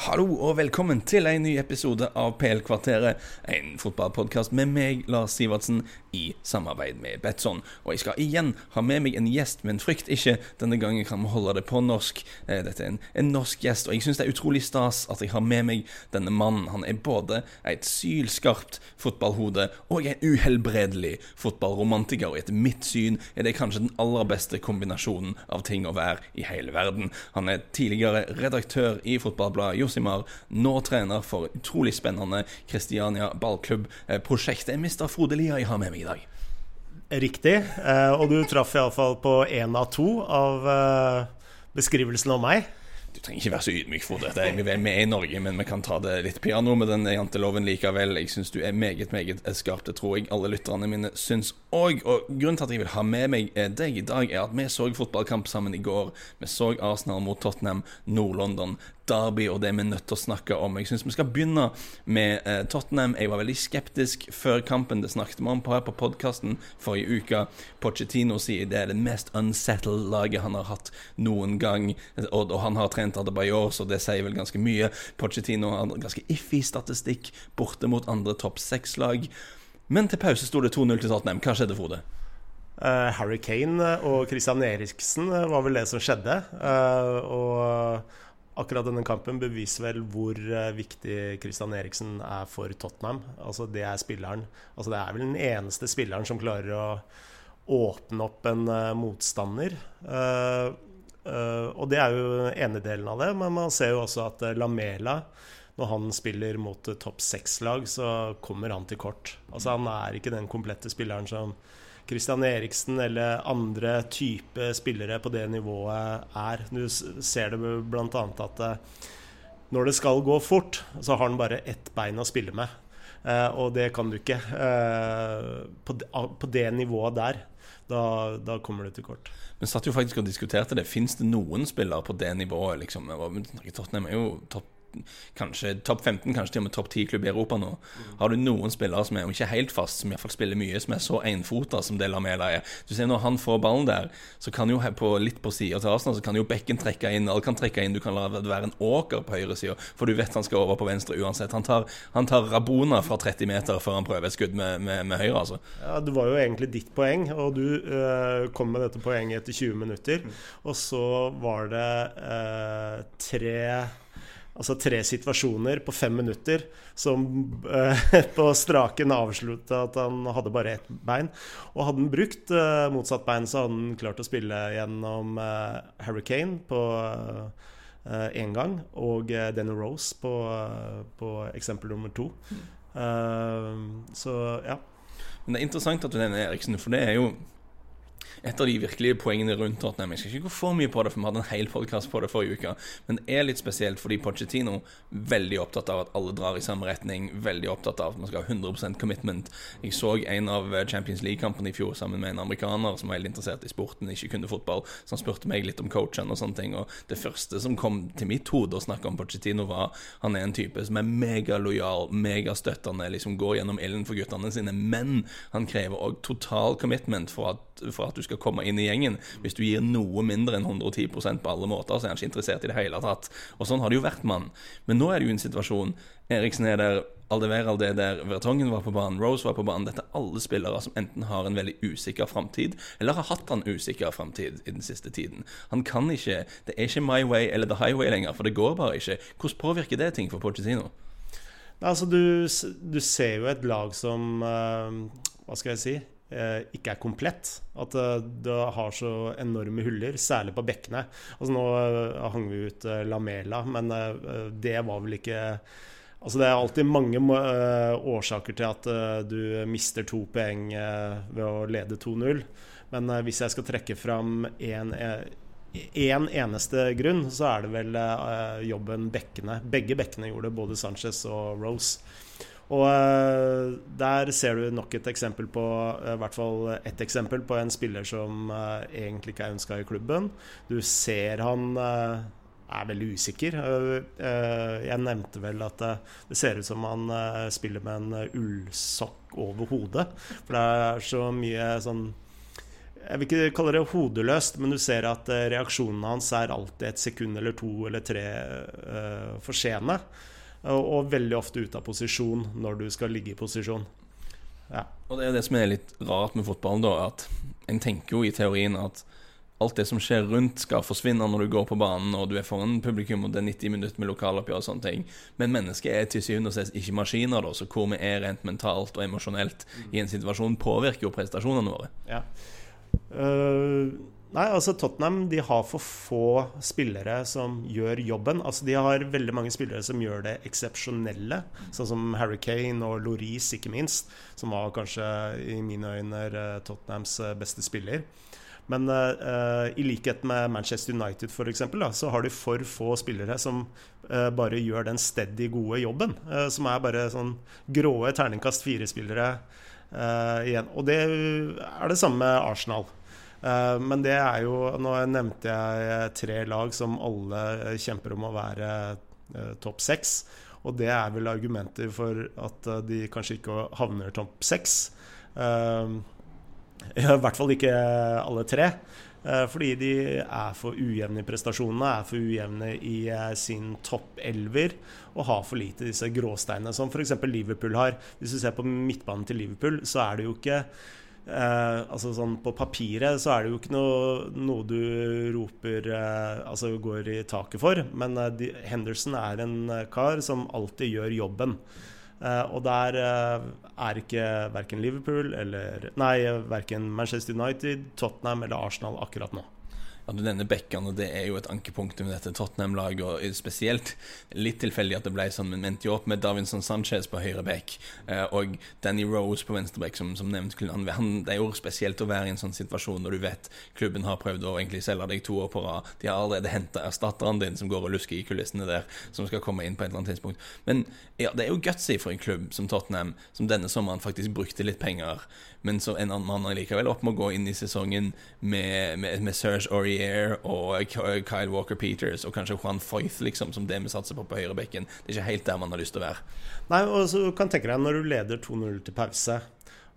Hallo og velkommen til en ny episode av PL-kvarteret. En fotballpodkast med meg, Lars Sivertsen, i samarbeid med Betson. Og jeg skal igjen ha med meg en gjest, men frykt ikke, denne gangen kan vi holde det på norsk. Eh, dette er en, en norsk gjest, og jeg syns det er utrolig stas at jeg har med meg denne mannen. Han er både et sylskarpt fotballhode og en uhelbredelig fotballromantiker. Og etter mitt syn er det kanskje den aller beste kombinasjonen av ting å være i hele verden. Han er tidligere redaktør i Fotballbladet Josimar, nå trener for utrolig spennende Kristiania ballklubb. Eh, prosjektet er Mr. Frode Lia jeg har med meg i dag. Riktig. Eh, og du traff iallfall på én av to av eh, beskrivelsen av meg. Du trenger ikke være så ydmyk, Frode. Vi er, vi er i Norge, men vi kan ta det litt piano med den janteloven likevel. Jeg syns du er meget, meget skarp. Det tror jeg alle lytterne mine syns òg. Og grunnen til at jeg vil ha med meg deg i dag, er at vi så fotballkamp sammen i går. Vi så Arsenal mot Tottenham, Nord-London derby og det vi er nødt til å snakke om. Jeg syns vi skal begynne med eh, Tottenham. Jeg var veldig skeptisk før kampen. Det snakket vi om på her på podkasten forrige uke. Pochettino sier det er det mest unsettled laget han har hatt noen gang. Og, og han har trent Adebayor, så det sier vel ganske mye. Pochettino har ganske iffy statistikk borte mot andre topp seks-lag. Men til pause sto det 2-0 til Tottenham. Hva skjedde, Frode? Uh, Harry Kane og Christian Eriksen var vel det som skjedde. Uh, og akkurat denne kampen beviser vel hvor uh, viktig Christian Eriksen er for Tottenham. Altså Det er spilleren Altså det er vel den eneste spilleren som klarer å åpne opp en uh, motstander. Uh, og det er jo ene delen av det, men man ser jo også at Lamela når han spiller mot topp seks-lag, så kommer han til kort. Altså Han er ikke den komplette spilleren som Christian Eriksen eller andre type spillere på det nivået er. Du ser det bl.a. at eh, når det skal gå fort, så har han bare ett bein å spille med. Eh, og det kan du ikke eh, på det nivået der. Da, da, kommer du til kort. Vi satt jo faktisk og diskuterte det. Fins det noen spillere på det nivået? Liksom? Tottenham er jo topp kanskje topp 15, kanskje til og med topp 10-klubb i Europa nå. Har du noen spillere som er ikke helt fast, som iallfall spiller mye, som er så enfota som det Lamela er? Du ser Når han får ballen der, så kan jo på, litt på sida til Arsenal, så kan jo bekken trekke inn. Alle kan trekke inn, du kan la det være en åker på høyresida, for du vet han skal over på venstre uansett. Han tar, han tar Rabona fra 30 meter før han prøver et skudd med, med, med høyre, altså. Ja, det var jo egentlig ditt poeng, og du øh, kom med dette poenget etter 20 minutter. Og så var det øh, tre altså tre situasjoner på fem minutter som eh, på straken avslutta at han hadde bare ett bein. Og hadde han brukt eh, motsatt bein, så hadde han klart å spille gjennom eh, Harry Kane på én gang, og Denny Rose på, på, eksempel nummer to. så ja. Men det er interessant at du nevner Eriksen, for det er jo et av de virkelige poengene rundt Tottenham. Jeg skal ikke gå for mye på det, for vi hadde en hel podkast på det forrige uke. Men det er litt spesielt fordi Pochettino veldig opptatt av at alle drar i samme retning. Veldig opptatt av at man skal ha 100% commitment. Jeg så en av Champions League-kampene i fjor sammen med en amerikaner som var veldig interessert i sporten, ikke kunne fotball. Så han spurte meg litt om coachen og sånne ting. Og det første som kom til mitt hode å snakke om Pochettino, var han er en type som er megalojal, megastøttende, liksom går gjennom ilden for guttene sine. Men han krever òg total commitment for at for at du skal komme inn i gjengen. Hvis du gir noe mindre enn 110% på alle måter, så er han ikke interessert i det hele tatt. Og sånn har det jo vært, mann. Men nå er det jo en situasjon. Eriksen er der, Aldeveral er der, Vertongen var på banen, Rose var på banen. Dette er alle spillere som enten har en veldig usikker framtid, eller har hatt en usikker framtid i den siste tiden. Han kan ikke Det er ikke my way eller the highway lenger, for det går bare ikke. Hvordan påvirker det ting for Pochettino? Altså, du, du ser jo et lag som uh, Hva skal jeg si? Eh, ikke er komplett. At eh, det har så enorme huller, særlig på bekkene. Altså Nå eh, hang vi ut Lamela, men det var vel ikke Altså Det er alltid mange årsaker til at du mister to poeng ved å lede 2-0. Men hvis jeg skal trekke fram én en eneste grunn, så er det vel jobben bekkene. Begge bekkene gjorde det, både Sanchez og Rose. Og der ser du nok et eksempel på uh, hvert fall ett eksempel på en spiller som uh, egentlig ikke er ønska i klubben. Du ser han er veldig usikker. jeg nevnte vel at det ser ut som han spiller med en ullsokk over hodet. For det er så mye sånn jeg vil ikke kalle det hodeløst, men du ser at eh, reaksjonen hans er alltid et sekund eller to eller tre uh, for sene. Og, veldig ofte ute av posisjon når du skal ligge i posisjon. Ja. Og det er det som er litt rart med fotballen, da. At en tenker jo i teorien at alt det som skjer rundt, skal forsvinne når du går på banen og du er foran publikum og det er 90 minutter med lokaloppgjør og sånne ting. Men mennesket er til syvende og sist ikke maskiner, da, så hvor vi er rent mentalt og emosjonelt i en situasjon, påvirker jo prestasjonene våre. Ja. Uh, nei, altså Tottenham de har for få spillere som gjør jobben. Altså De har veldig mange spillere som gjør det eksepsjonelle, sånn som Harry Kane og Loris, ikke minst, som var kanskje i mine øyne Tottenhams eh, beste spiller. Men uh, i likhet med Manchester United for eksempel, da, så har de for få spillere som uh, bare gjør den steady gode jobben. Uh, som er bare sånn gråe terningkast fire-spillere igjen. Og det er det samme med Arsenal. Uh, men det er jo Nå nevnte jeg tre lag som alle kjemper om å være topp seks. Og det er vel argumenter for at de kanskje ikke havner topp seks. I hvert fall ikke alle tre. Fordi de er for ujevne i prestasjonene, er for ujevne i sin topp elver og har for lite disse gråsteinene, som f.eks. Liverpool har. Hvis du ser på midtbanen til Liverpool, så er det jo ikke Eh, altså sånn På papiret så er det jo ikke noe, noe du roper eh, Altså går i taket for. Men eh, de, Henderson er en eh, kar som alltid gjør jobben. Eh, og der eh, er ikke verken Liverpool eller Nei, verken Manchester United, Tottenham eller Arsenal akkurat nå at du nevner bekkene, det er jo et ankepunkt med dette Tottenham-laget. og Spesielt litt tilfeldig at det ble sånn, men endte jo opp med Davinson Sanchez på høyre bekk eh, og Danny Rose på venstre bekk, som, som nevnt. Han, det er jo spesielt å være i en sånn situasjon når du vet klubben har prøvd å egentlig selge deg to år på rad. De har allerede henta erstatteren din som går og lusker i kulissene der, som skal komme inn på et eller annet tidspunkt. Men ja, det er jo gutsy for en klubb som Tottenham, som denne sommeren faktisk brukte litt penger, men så ender man likevel opp med å gå inn i sesongen med, med, med Serge Aurier Villiers og Kyle Walker Peters og kanskje Juan Foyth, liksom, som det vi satser på på høyrebekken. Det er ikke helt der man har lyst til å være. Nei, og så kan tenke deg når du leder 2-0 til pause.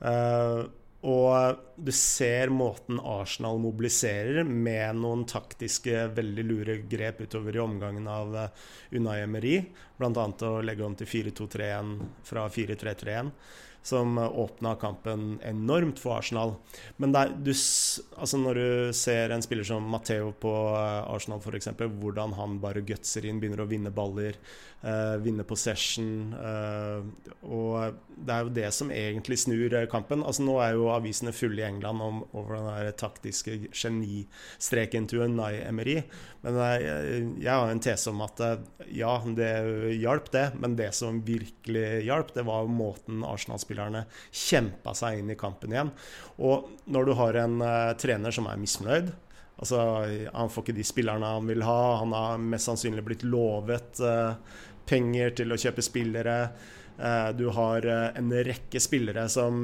Uh, og du ser måten Arsenal mobiliserer med noen taktiske, veldig lure grep utover i omgangen av uh, Unai Emery. Bl.a. å legge om til 4-2-3-1 fra 4-3-3-1 som åpna kampen enormt for Arsenal. Men der, du, altså når du ser en spiller som Matheo på eh, Arsenal f.eks., hvordan han bare gutser inn, begynner å vinne baller, uh, vinne possession uh, Og det er jo det som egentlig snur kampen. Altså Nå er jo avisene fulle i England om, over den der taktiske genistreken til Unai Emery. Men jeg, jeg har en tese om at ja, det hjalp, det. Men det som virkelig hjalp, det var måten Arsenal spilte spillerne kjempa seg inn i kampen igjen. Og når du har en uh, trener som er misfornøyd altså Han får ikke de spillerne han vil ha. Han har mest sannsynlig blitt lovet uh, penger til å kjøpe spillere. Uh, du har en rekke spillere som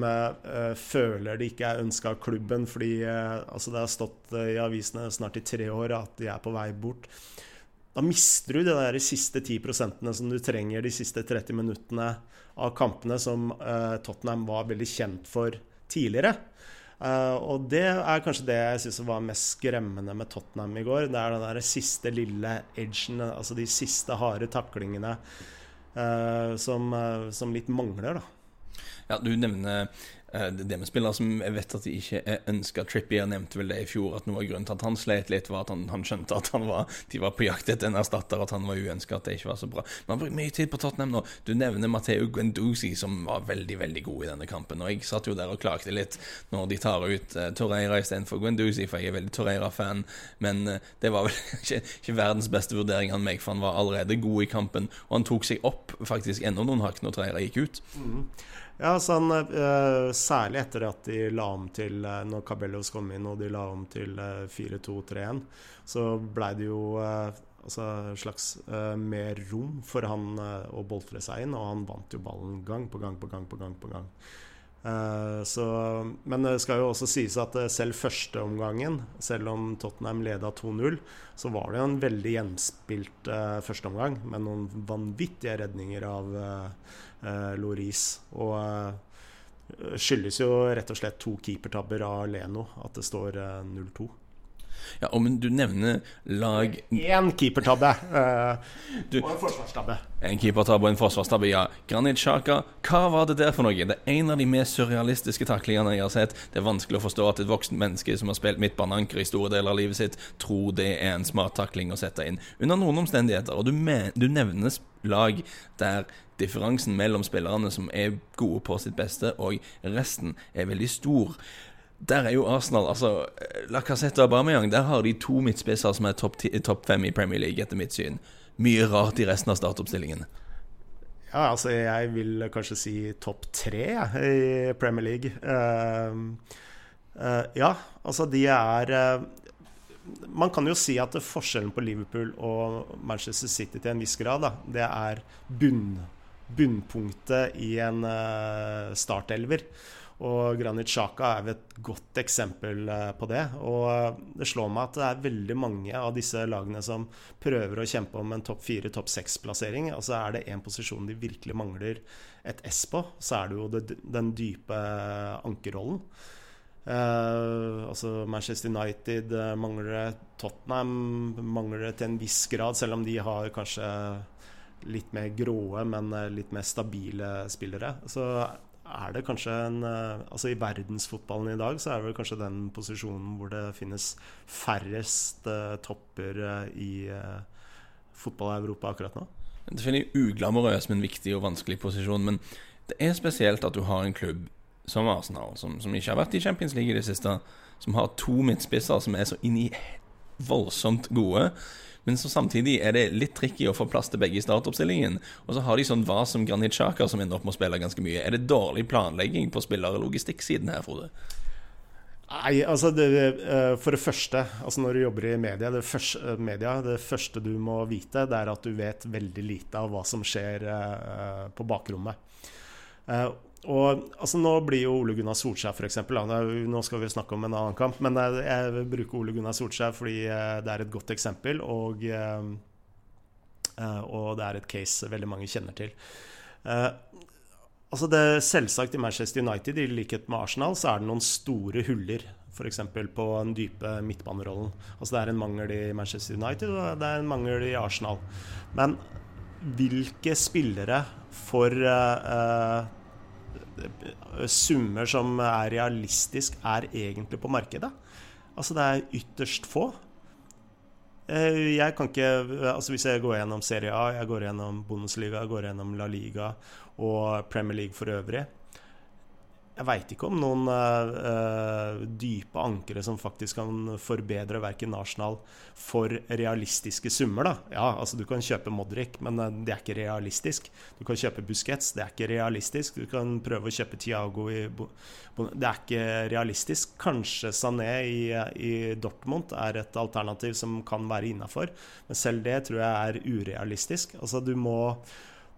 føler de ikke er ønska av klubben fordi altså det har stått i avisene snart i tre år at de er på vei bort da mister du de der siste 10% som du trenger de siste 30 minuttene av kampene som uh, Tottenham var veldig kjent for tidligere. Uh, og det er kanskje det jeg syns var mest skremmende med Tottenham i går. Det er den der siste lille edgen, altså de siste harde taklingene, uh, som, som, litt mangler, da. Ja, du nevner Eh, det med spillere som jeg vet at de ikke er ønska. Trippier nevnte vel det i fjor, at noe av grunnen til at han slet litt, var at han, han skjønte at han var, de var på jakt etter en erstatter, at han var uønska, at det ikke var så bra. Men han bruker mye tid på Tottenham nå. Du nevner Matteo Guendouzi, som var veldig, veldig god i denne kampen. Og jeg satt jo der og klagde litt når de tar ut uh, Torreira istedenfor Guendouzi, for jeg er veldig Torreira-fan. Men uh, det var vel ikke, ikke, verdens beste vurdering av meg, for han var allerede god i kampen. Og han tok seg opp faktisk enda noen hakk når Torreira gikk ut. Mm. Ja, sånn, uh, Særlig etter at de la om til uh, Når Cabellos kom inn og de la om til uh, eh, 4-2-3-1, så blei det jo altså, slags mer rom for han å boltre seg inn, og han vant jo ballen gang på gang på gang på gang. på gang. Så, men det skal jo også sies at selv førsteomgangen, selv om Tottenham leda 2-0, så var det jo en veldig gjenspilt førsteomgang med noen vanvittige redninger av Loris. Og, skyldes jo rett og slett to keepertabber av Leno at det står 0-2. Ja, og men du nevner lag Én keepertabbe uh, og en forsvarstabbe. En keepertabbe og en forsvarstabbe, ja. Granit Xhaka, hva var det der for noe? Det er en av de mest surrealistiske taklingene jeg har sett. Det er vanskelig å forstå at et voksen menneske som har spilt midtbaneanker i store deler av livet sitt, tror det er en smart takling å sette inn. Under noen omstendigheter. Og du, du nevner lag der differansen mellom spillerne som er gode på sitt beste, og resten er veldig stor. Der er jo Arsenal altså La Cassette og Aubameyang Der har de to midtspisser som er topp top fem i Premier League, etter mitt syn. Mye rart i resten av startoppstillingen. Ja, altså jeg vil kanskje si topp tre i Premier League. Uh, uh, ja, altså de er uh, Man kan jo si at forskjellen på Liverpool og Manchester City til en viss grad, da, det er bunn, bunnpunktet i en startelver. Og Granit Xhaka er et godt eksempel eh, på det. Og eh, det slår meg at det er veldig mange av disse lagene som prøver å kjempe om en topp fire, topp seks-plassering. Altså er det én posisjon de virkelig mangler et S på, så er det jo den dype ankerrollen. Uh, altså Manchester United mangler det, Tottenham mangler det til en viss grad, selv om de har kanskje litt mer gråe, men litt mer stabile spillere. Så er det kanskje en eh, Altså i verdensfotballen i dag så er det vel kanskje den posisjonen hvor det finnes færrest uh, topper uh, i fotball-Europa akkurat nå. Det er en uglamorøs, men viktig og vanskelig posisjon. Men det er spesielt at du har en klubb som Arsenal, som, som ikke har vært i Champions League i det siste, som har to midtspisser som er så inn i voldsomt gode. Men så samtidig er det litt tricky å få plass til begge i startoppstillingen. Og så har de sånn hva som Granit Xhaka som ender opp med å spille ganske mye. Er det dårlig planlegging på spiller- og logistikksiden her, Frode? Nei, altså det, eh, For det første, altså når du jobber i media det, første, eh, media det, første, du må vite, det er at du vet veldig lite av hva som skjer uh, på bakrommet. Og altså, Nå blir jo Ole Gunnar Solskjær, f.eks. Nå skal vi snakke om en annen kamp, men jeg vil bruke Ole Gunnar Solskjær fordi eh, det er et godt eksempel, og, eh, eh, og det er et case veldig mange kjenner til. Altså det Selvsagt i Manchester United, i likhet med Arsenal, så er det noen store huller. F.eks. på den dype midtbanerollen. Altså Det er en mangel i Manchester United, og det er en mangel i Arsenal. Men hvilke spillere for uh, summer som er realistisk, er egentlig på markedet. Altså det er ytterst få. Eh, jeg kan ikke Altså Hvis jeg går gjennom Serie A, jeg går gjennom Bundesliga, jeg går gjennom La Liga og Premier League for øvrig, jeg veit ikke om noen uh, dype ankere som faktisk kan forbedre verken Arsenal for realistiske summer. da. Ja, altså Du kan kjøpe Modric, men uh, det er ikke realistisk. Du kan kjøpe Busquets, det er ikke realistisk. Du kan prøve å kjøpe Tiago i Det er ikke realistisk. Kanskje Sané i, i Dortmund er et alternativ som kan være innafor, men selv det tror jeg er urealistisk. Altså Du må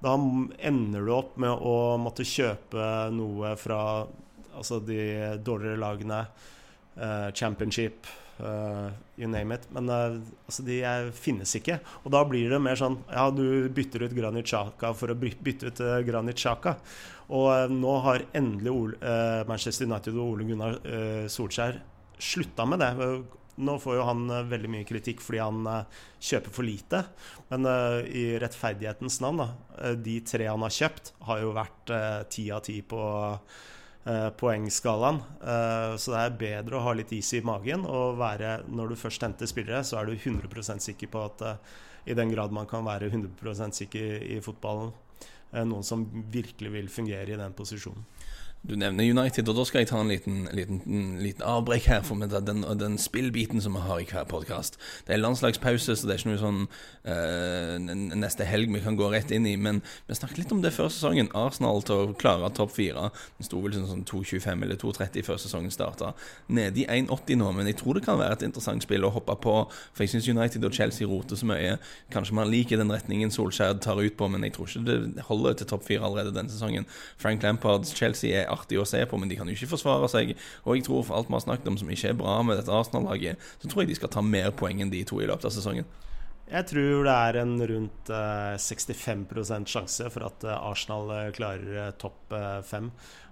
da ender du opp med å måtte kjøpe noe fra altså de dårligere lagene. Uh, championship, uh, you name it. Men uh, altså de finnes ikke. Og da blir det mer sånn Ja, du bytter ut Granit Xhaka for å bytte ut Granit Xhaka. Og nå har endelig Ole, Manchester United og Ole Gunnar Solskjær slutta med det nå får jo han uh, veldig mye kritikk fordi han uh, kjøper for lite. Men uh, i rettferdighetens navn, da, de tre han har kjøpt, har jo vært ti av ti på poengskalaen. så det er bedre å ha litt is i magen og være Når du først henter spillere, så er du 100% sikker på at i den grad man kan være 100% sikker i fotballen, noen som virkelig vil fungere i den posisjonen. Du nevner United, og da skal jeg ta en liten, liten, liten avbrekk her for den, den spillbiten som vi har i hver podkast. Det er landslagspause, så det er ikke noe sånn uh, neste helg vi kan gå rett inn i. Men vi snakket litt om det før sesongen. Arsenal til å klare topp fire. Den sto vel sånn 2,25 eller 2,30 før sesongen starta. Nede i 1,80 nå, men jeg tror det kan være et interessant spill å hoppe på. For jeg syns United og Chelsea roter så mye. Kanskje man liker den retningen Solskjær tar ut på, men jeg tror ikke det holder til topp fire allerede denne sesongen. Frank Lampards Chelsea er artig å se på, men de kan jo ikke forsvare seg. Og jeg tror for alt vi har snakket om som ikke er bra med dette Arsenal-laget, så tror jeg de skal ta mer poeng enn de to i løpet av sesongen. Jeg tror det er en rundt eh, 65 sjanse for at eh, Arsenal eh, klarer eh, topp eh, fem.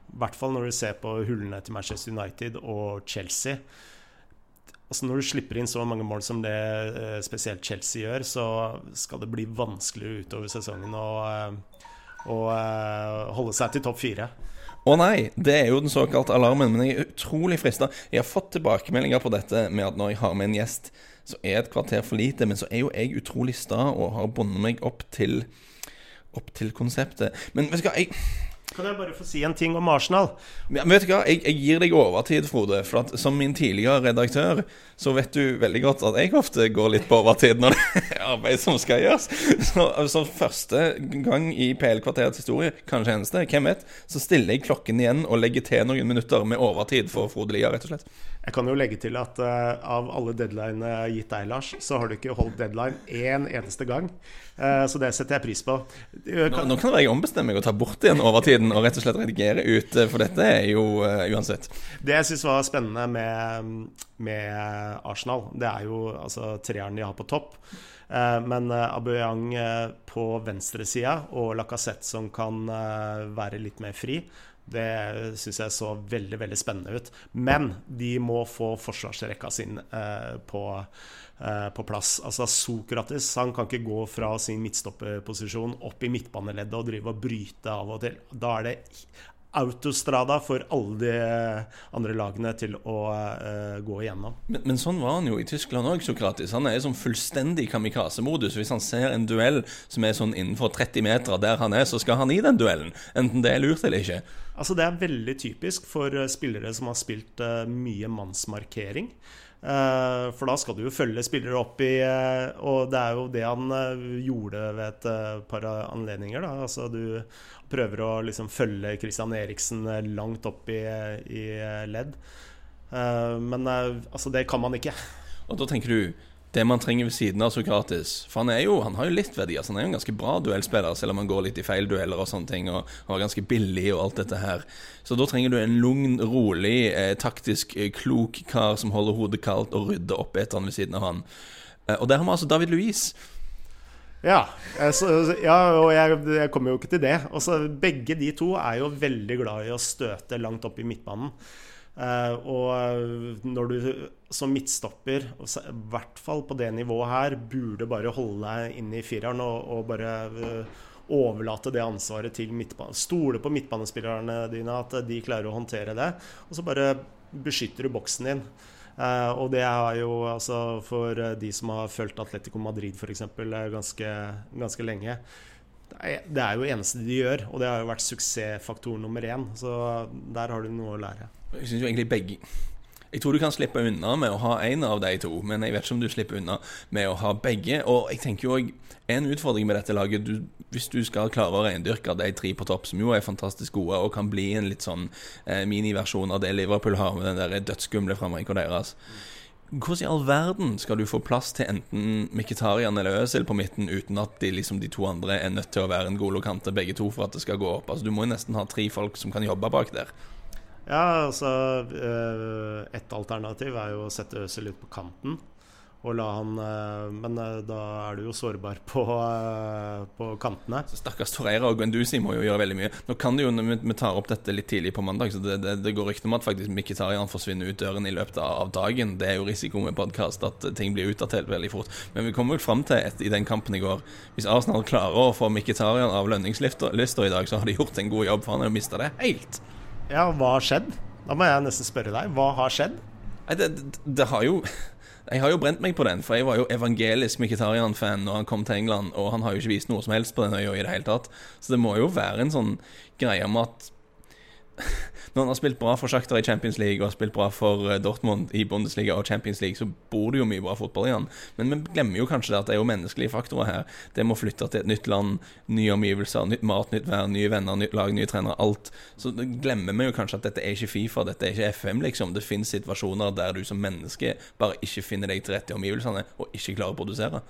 I hvert fall når du ser på hullene til Manchester United og Chelsea. Altså Når du slipper inn så mange mål som det eh, spesielt Chelsea gjør, så skal det bli vanskelig utover sesongen å, eh, å eh, holde seg til topp fire. Å nei, det er jo den såkalte alarmen. Men jeg er utrolig frista. Jeg har fått tilbakemeldinger på dette med at når jeg har med en gjest, så er et kvarter for lite. Men så er jo jeg utrolig sta og har bundet meg opp til, opp til konseptet. Men vet hva, jeg Kan jeg bare få si en ting om Arsenal? Ja, men vet du hva, jeg, jeg gir deg overtid, Frode. For at som min tidligere redaktør, så vet du veldig godt at jeg ofte går litt på overtid når det er arbeid som skal gjøres. Så altså, første gang i PL-kvarterets historie, kanskje eneste, hvem vet, så stiller jeg klokken igjen og legger til noen minutter med overtid for Frode Lia, rett og slett. Jeg kan jo legge til at uh, av alle deadline jeg har gitt deg, Lars, så har du ikke holdt deadline én eneste gang. Eh, så det setter jeg pris på. Kan... Nå, kan- nå kan jeg ombestemme meg og ta bort igjen overtiden og rett og slett redigere ut, eh, for dette er jo uh, uansett. Det jeg syns var spennende med, med Arsenal, det er jo altså treeren de har på topp. Eh, Men eh, Aubameyang eh, på venstresida og Lacassette som kan eh, være litt mer fri, det syns jeg så veldig veldig spennende ut. Men de må få forsvarsrekka sin eh, på, eh, på plass. Altså Sokrates han kan ikke gå fra sin midtstopperposisjon opp i midtbaneleddet og drive og bryte av og til. Da er det autostrada for alle de andre lagene til å uh, gå igjennom. Men, men sånn var han jo i Tyskland òg, Sokratis. Han er i sånn fullstendig kamikaze-modus. Hvis han ser en duell som er sånn innenfor 30 meter der han er, så skal han i den duellen. Enten det er lurt eller ikke. Altså Det er veldig typisk for eh, spillere som har spilt uh, mye mannsmarkering. Eh, for da skal du jo følge spillere opp i eh, Og det er jo det han eh, gjorde ved et par anledninger. Da. Altså Du prøver å liksom følge Christian Eriksen langt opp i, i ledd. Men altså, det kan man ikke. Og da tenker du det man trenger ved siden av Sokratis For han jo, han har jo litt verdi. Altså han er jo en ganske bra duellspiller, selv om han går litt i feil dueller og sånne ting. Og og er ganske billig og alt dette her. Så da trenger du en lugn, rolig, eh, taktisk eh, klok kar som holder hodet kaldt og rydder opp etter han ved siden av han. Eh, og der har vi altså David Louise. Ja, eh, så, ja og jeg, jeg kommer jo ikke til det. Også, begge de to er jo veldig glad i å støte langt opp i midtbanen. Eh, og når du som midtstopper, i hvert fall på det nivået her, burde bare holde deg inne i fireren og, og bare eh, overlate det ansvaret til midtbanen. Stole på midtbanespillerne dine, at de klarer å håndtere det. Og så bare beskytter du boksen din. Uh, og det er jo altså for de som har fulgt Atletico Madrid f.eks. ganske, ganske lenge. Det er, det er jo eneste de gjør, og det har jo vært suksessfaktor nummer én. Så der har du noe å lære. Jeg synes jo egentlig begge Jeg tror du kan slippe unna med å ha en av de to, men jeg vet ikke om du slipper unna med å ha begge. Og jeg tenker jo en utfordring med dette laget du, Hvis du skal klare å reindyrke de tre på topp, som jo er fantastisk gode, og kan bli en litt sånn eh, miniversjon av det Liverpool har med den der dødsskumle framrenka deres hvordan i all verden skal du få plass til enten Mkhitarian eller Øzil på midten uten at de, liksom, de to andre er nødt til å være en Golo Kante begge to for at det skal gå opp? Altså Du må jo nesten ha tre folk som kan jobbe bak der. Ja, altså eh, Et alternativ er jo å sette Øzil ut på kanten. Og la han eh, Men eh, da er du jo sårbar på, på kantene. Stakkars Torreira og Guendouzi må jo gjøre veldig mye. Nå kan det jo, Vi, vi tar opp dette litt tidlig på mandag, så det, det, det går rykter om at faktisk Mkhitarian forsvinner ut døren i løpet av dagen. Det er jo risiko med podkast at ting blir utdatert veldig fort. Men vi kommer vel fram til et, i den kampen i går Hvis Arsenal klarer å få Mkhitarian av lønningslista i dag, så har de gjort en god jobb, for han har jo mista det helt. Ja, hva har skjedd? Da må jeg nesten spørre deg. Hva har skjedd? Nei, det, det, har jo jeg har jo brent meg på den, for jeg var jo evangelisk Mkhitarian-fan når han kom til England, og han har jo ikke vist noe som helst på den øya i det hele tatt. Så det må jo være en sånn greie med at når han har spilt bra for Sjakter i Champions League og har spilt bra for eh, Dortmund i Bundesliga og Champions League, så bor det jo mye bra fotball i han. Men vi glemmer jo kanskje det at det er jo menneskelige faktorer her. Det med å flytte til et nytt land, nye omgivelser, nytt mat, nytt vær, nye venner, nytt lag, nye trenere, alt. Så glemmer vi jo kanskje at dette er ikke Fifa, dette er ikke FM, liksom. Det finnes situasjoner der du som menneske bare ikke finner deg til rette i omgivelsene og ikke klarer å produsere.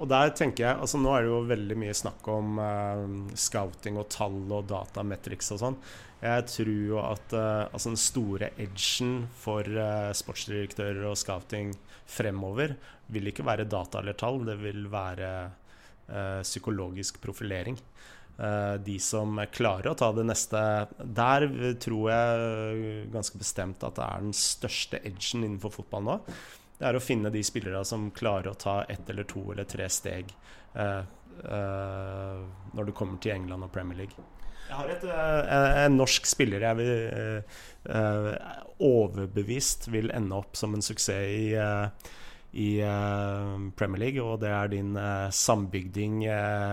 Og der tenker jeg altså Nå er det jo veldig mye snakk om uh, scouting og tall og datametrics og sånn. Jeg tror jo at uh, altså den store edgen for uh, sportsdirektører og scouting fremover vil ikke være data eller tall, det vil være psykologisk profilering. De som klarer å ta det neste Der tror jeg ganske bestemt at det er den største edgen innenfor fotball nå det er å finne de spillere som klarer å ta ett eller to eller tre steg eh, eh, når du kommer til England og Premier League. Jeg har et, eh, en norsk spiller jeg vil eh, eh, overbevist vil ende opp som en suksess i, eh, i Premier League, og det er din sambygding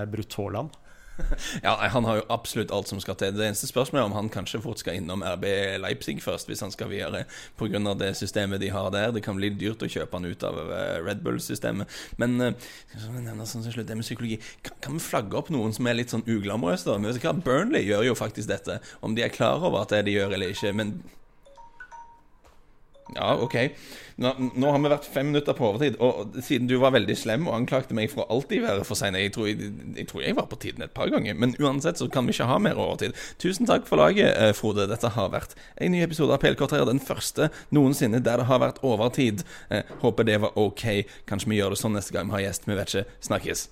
Brutt Haaland. ja, han har jo absolutt alt som skal til. Det eneste spørsmålet er om han kanskje fort skal innom RB Leipzig først, hvis han skal videre, pga. det systemet de har der. Det kan bli dyrt å kjøpe han ut av eh, Red Bull-systemet. Men uh, sånn slutt, det med psykologi kan, kan, vi flagge opp noen som er litt sånn uglamorøse? Burnley gjør jo faktisk dette, om de er klar over at det de gjør eller ikke. men ja, OK. Nå, nå, har vi vært fem minutter på overtid, og siden du var veldig slem og anklagte meg for alltid være for sein jeg, jeg, jeg, tror jeg var på tiden et par ganger, men uansett så kan vi ikke ha mer overtid. Tusen takk for laget, eh, Frode. Dette har vært en ny episode av PLK her, den første noensinne der det har vært overtid. Eh, håper det var OK. Kanskje vi gjør det sånn neste gang vi har gjest. Vi vet ikke. Snakkes.